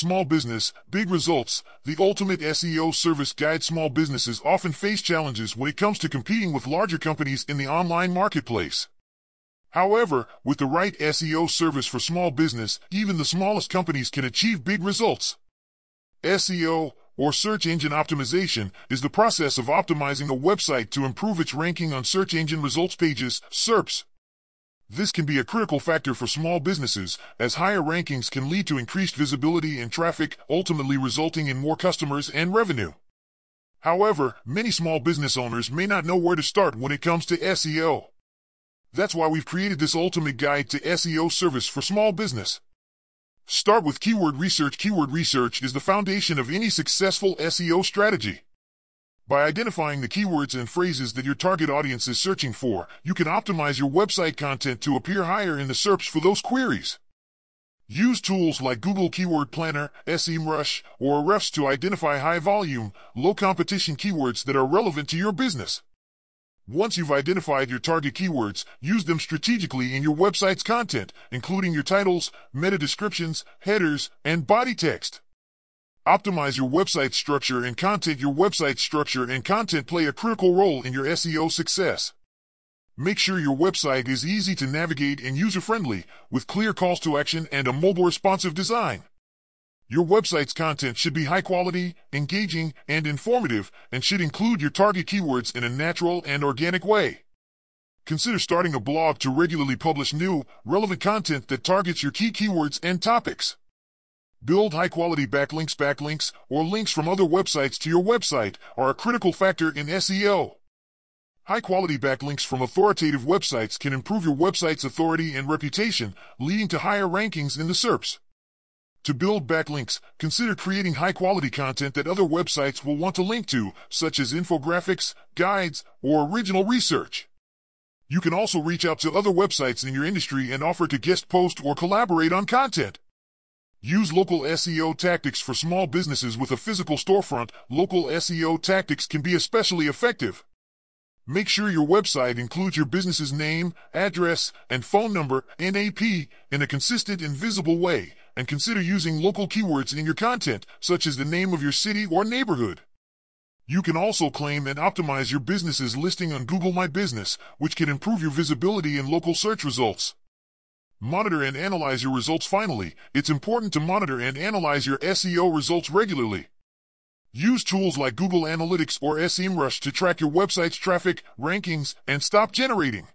Small business, big results. The ultimate SEO service guide small businesses often face challenges when it comes to competing with larger companies in the online marketplace. However, with the right SEO service for small business, even the smallest companies can achieve big results. SEO, or search engine optimization, is the process of optimizing a website to improve its ranking on search engine results pages, SERPs. This can be a critical factor for small businesses, as higher rankings can lead to increased visibility and traffic, ultimately resulting in more customers and revenue. However, many small business owners may not know where to start when it comes to SEO. That's why we've created this ultimate guide to SEO service for small business. Start with keyword research. Keyword research is the foundation of any successful SEO strategy. By identifying the keywords and phrases that your target audience is searching for, you can optimize your website content to appear higher in the SERPs for those queries. Use tools like Google Keyword Planner, SEMrush, or Ahrefs to identify high volume, low competition keywords that are relevant to your business. Once you've identified your target keywords, use them strategically in your website's content, including your titles, meta descriptions, headers, and body text. Optimize your website structure and content. Your website structure and content play a critical role in your SEO success. Make sure your website is easy to navigate and user-friendly, with clear calls to action and a mobile responsive design. Your website's content should be high quality, engaging, and informative, and should include your target keywords in a natural and organic way. Consider starting a blog to regularly publish new, relevant content that targets your key keywords and topics. Build high-quality backlinks backlinks or links from other websites to your website are a critical factor in SEO. High-quality backlinks from authoritative websites can improve your website's authority and reputation, leading to higher rankings in the SERPs. To build backlinks, consider creating high-quality content that other websites will want to link to, such as infographics, guides, or original research. You can also reach out to other websites in your industry and offer to guest post or collaborate on content. Use local SEO tactics for small businesses with a physical storefront. Local SEO tactics can be especially effective. Make sure your website includes your business's name, address, and phone number, NAP, in a consistent and visible way, and consider using local keywords in your content, such as the name of your city or neighborhood. You can also claim and optimize your business's listing on Google My Business, which can improve your visibility in local search results. Monitor and analyze your results finally. It's important to monitor and analyze your SEO results regularly. Use tools like Google Analytics or SEMrush to track your website's traffic, rankings, and stop generating.